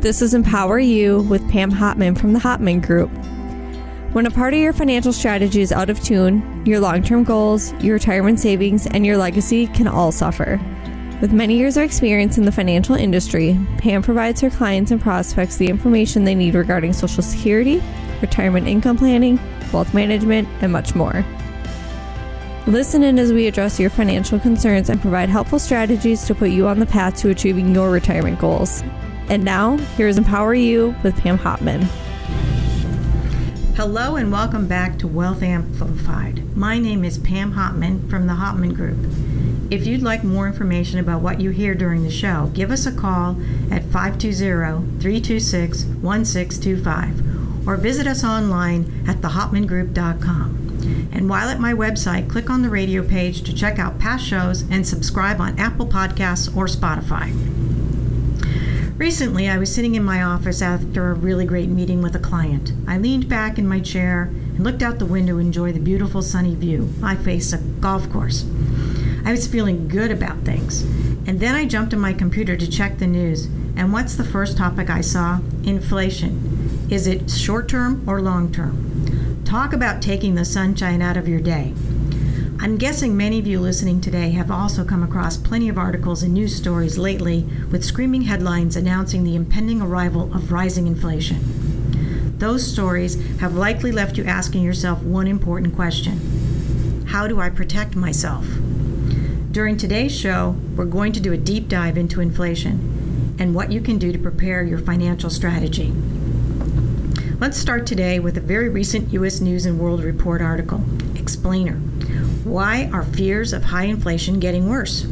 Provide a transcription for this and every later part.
This is Empower You with Pam Hopman from the Hopman Group. When a part of your financial strategy is out of tune, your long term goals, your retirement savings, and your legacy can all suffer. With many years of experience in the financial industry, Pam provides her clients and prospects the information they need regarding Social Security, retirement income planning, wealth management, and much more. Listen in as we address your financial concerns and provide helpful strategies to put you on the path to achieving your retirement goals. And now, here's Empower You with Pam Hopman. Hello and welcome back to Wealth Amplified. My name is Pam Hopman from the Hopman Group. If you'd like more information about what you hear during the show, give us a call at 520-326-1625 or visit us online at thehopmangroup.com. And while at my website, click on the radio page to check out past shows and subscribe on Apple Podcasts or Spotify. Recently, I was sitting in my office after a really great meeting with a client. I leaned back in my chair and looked out the window to enjoy the beautiful sunny view. I faced a golf course. I was feeling good about things. And then I jumped on my computer to check the news. And what's the first topic I saw? Inflation. Is it short term or long term? Talk about taking the sunshine out of your day. I'm guessing many of you listening today have also come across plenty of articles and news stories lately with screaming headlines announcing the impending arrival of rising inflation. Those stories have likely left you asking yourself one important question How do I protect myself? During today's show, we're going to do a deep dive into inflation and what you can do to prepare your financial strategy. Let's start today with a very recent U.S. News and World Report article Explainer why are fears of high inflation getting worse?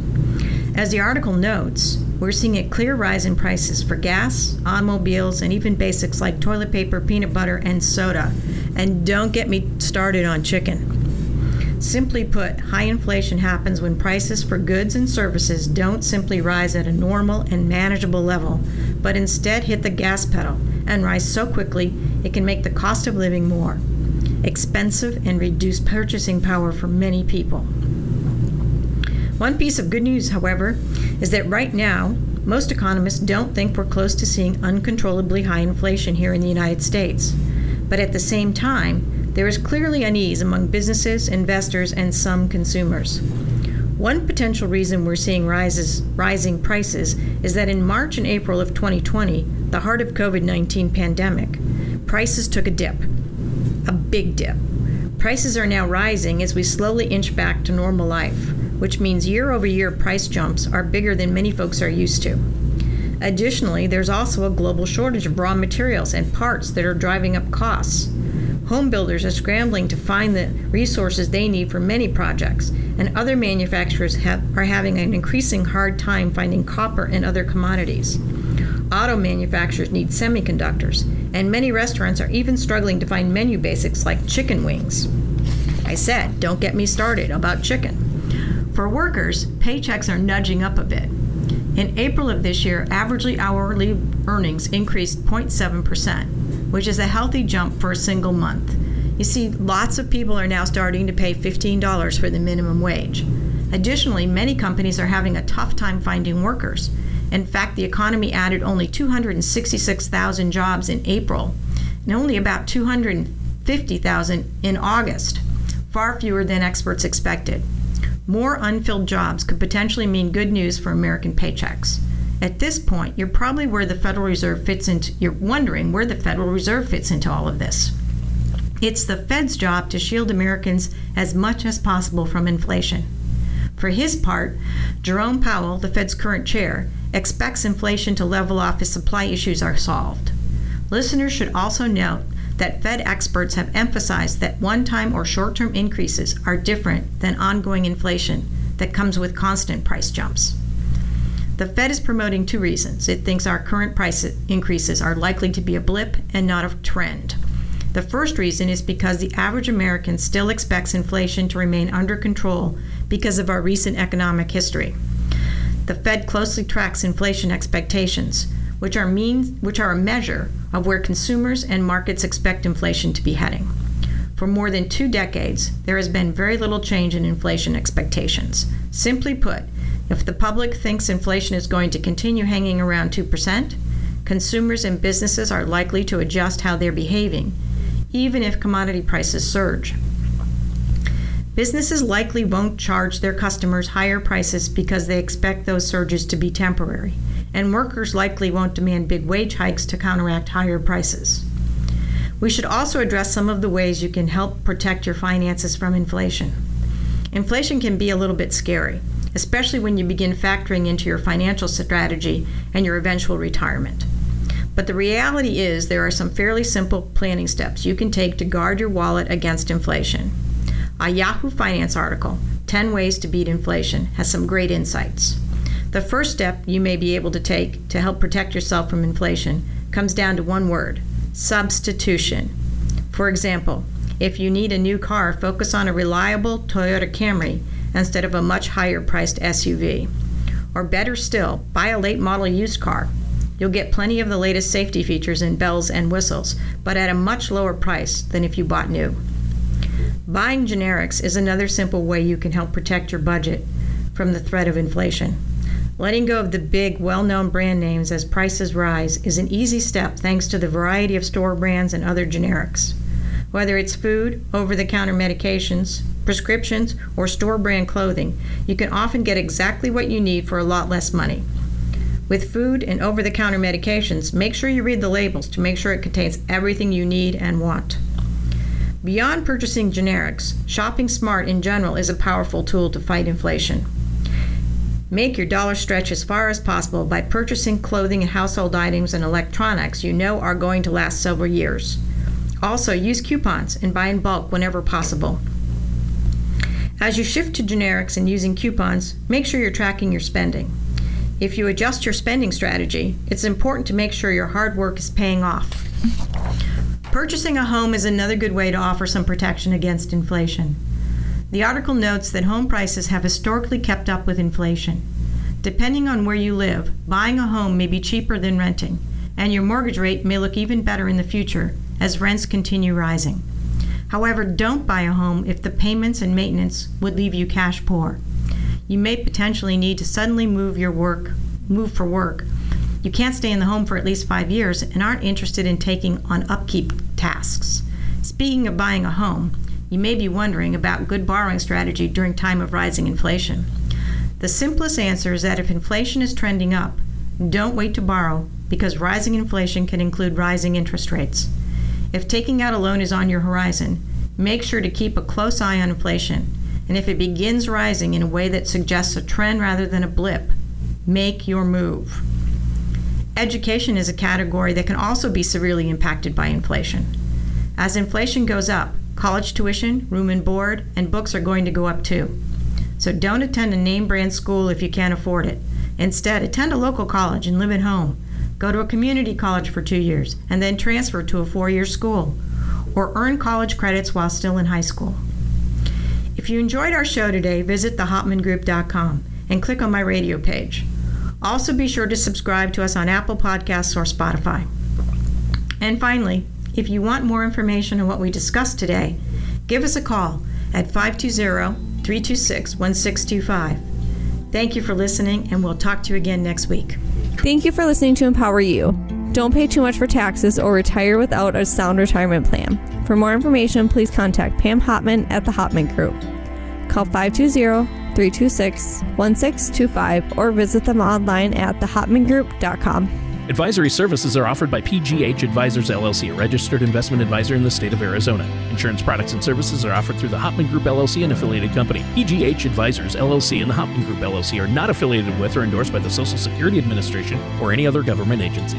As the article notes, we're seeing a clear rise in prices for gas, automobiles, and even basics like toilet paper, peanut butter, and soda. And don't get me started on chicken. Simply put, high inflation happens when prices for goods and services don't simply rise at a normal and manageable level, but instead hit the gas pedal and rise so quickly it can make the cost of living more expensive, and reduce purchasing power for many people. One piece of good news, however, is that right now, most economists don't think we're close to seeing uncontrollably high inflation here in the United States. But at the same time, there is clearly unease among businesses, investors, and some consumers. One potential reason we're seeing rises, rising prices is that in March and April of 2020, the heart of COVID-19 pandemic, prices took a dip big dip. Prices are now rising as we slowly inch back to normal life, which means year over year price jumps are bigger than many folks are used to. Additionally, there's also a global shortage of raw materials and parts that are driving up costs. Home builders are scrambling to find the resources they need for many projects, and other manufacturers have, are having an increasing hard time finding copper and other commodities. Auto manufacturers need semiconductors, and many restaurants are even struggling to find menu basics like chicken wings. I said, don't get me started about chicken. For workers, paychecks are nudging up a bit. In April of this year, averagely hourly earnings increased 0.7%, which is a healthy jump for a single month. You see, lots of people are now starting to pay $15 for the minimum wage. Additionally, many companies are having a tough time finding workers. In fact, the economy added only 266,000 jobs in April and only about 250,000 in August, far fewer than experts expected. More unfilled jobs could potentially mean good news for American paychecks. At this point, you're probably where the Federal Reserve fits into you're wondering where the Federal Reserve fits into all of this. It's the Fed's job to shield Americans as much as possible from inflation. For his part, Jerome Powell, the Fed's current chair, expects inflation to level off as supply issues are solved. Listeners should also note that Fed experts have emphasized that one time or short term increases are different than ongoing inflation that comes with constant price jumps. The Fed is promoting two reasons. It thinks our current price increases are likely to be a blip and not a trend. The first reason is because the average American still expects inflation to remain under control because of our recent economic history. The Fed closely tracks inflation expectations, which are mean, which are a measure of where consumers and markets expect inflation to be heading. For more than two decades, there has been very little change in inflation expectations. Simply put, if the public thinks inflation is going to continue hanging around 2%, consumers and businesses are likely to adjust how they're behaving, even if commodity prices surge. Businesses likely won't charge their customers higher prices because they expect those surges to be temporary, and workers likely won't demand big wage hikes to counteract higher prices. We should also address some of the ways you can help protect your finances from inflation. Inflation can be a little bit scary, especially when you begin factoring into your financial strategy and your eventual retirement. But the reality is, there are some fairly simple planning steps you can take to guard your wallet against inflation. A Yahoo Finance article, 10 Ways to Beat Inflation, has some great insights. The first step you may be able to take to help protect yourself from inflation comes down to one word substitution. For example, if you need a new car, focus on a reliable Toyota Camry instead of a much higher priced SUV. Or better still, buy a late model used car. You'll get plenty of the latest safety features and bells and whistles, but at a much lower price than if you bought new. Buying generics is another simple way you can help protect your budget from the threat of inflation. Letting go of the big, well known brand names as prices rise is an easy step thanks to the variety of store brands and other generics. Whether it's food, over the counter medications, prescriptions, or store brand clothing, you can often get exactly what you need for a lot less money. With food and over the counter medications, make sure you read the labels to make sure it contains everything you need and want. Beyond purchasing generics, shopping smart in general is a powerful tool to fight inflation. Make your dollar stretch as far as possible by purchasing clothing and household items and electronics you know are going to last several years. Also, use coupons and buy in bulk whenever possible. As you shift to generics and using coupons, make sure you're tracking your spending. If you adjust your spending strategy, it's important to make sure your hard work is paying off. Purchasing a home is another good way to offer some protection against inflation. The article notes that home prices have historically kept up with inflation. Depending on where you live, buying a home may be cheaper than renting, and your mortgage rate may look even better in the future as rents continue rising. However, don't buy a home if the payments and maintenance would leave you cash poor. You may potentially need to suddenly move your work, move for work. You can't stay in the home for at least 5 years and aren't interested in taking on upkeep tasks. Speaking of buying a home, you may be wondering about good borrowing strategy during time of rising inflation. The simplest answer is that if inflation is trending up, don't wait to borrow because rising inflation can include rising interest rates. If taking out a loan is on your horizon, make sure to keep a close eye on inflation. And if it begins rising in a way that suggests a trend rather than a blip, make your move. Education is a category that can also be severely impacted by inflation. As inflation goes up, College tuition, room and board, and books are going to go up too. So don't attend a name brand school if you can't afford it. Instead, attend a local college and live at home. Go to a community college for two years and then transfer to a four year school. Or earn college credits while still in high school. If you enjoyed our show today, visit thehopmangroup.com and click on my radio page. Also, be sure to subscribe to us on Apple Podcasts or Spotify. And finally, if you want more information on what we discussed today, give us a call at 520 326 1625. Thank you for listening, and we'll talk to you again next week. Thank you for listening to Empower You. Don't pay too much for taxes or retire without a sound retirement plan. For more information, please contact Pam Hopman at the Hopman Group. Call 520 326 1625 or visit them online at thehopmangroup.com. Advisory services are offered by PGH Advisors LLC, a registered investment advisor in the state of Arizona. Insurance products and services are offered through the Hopman Group LLC and affiliated company. PGH Advisors LLC and the Hopman Group LLC are not affiliated with or endorsed by the Social Security Administration or any other government agency.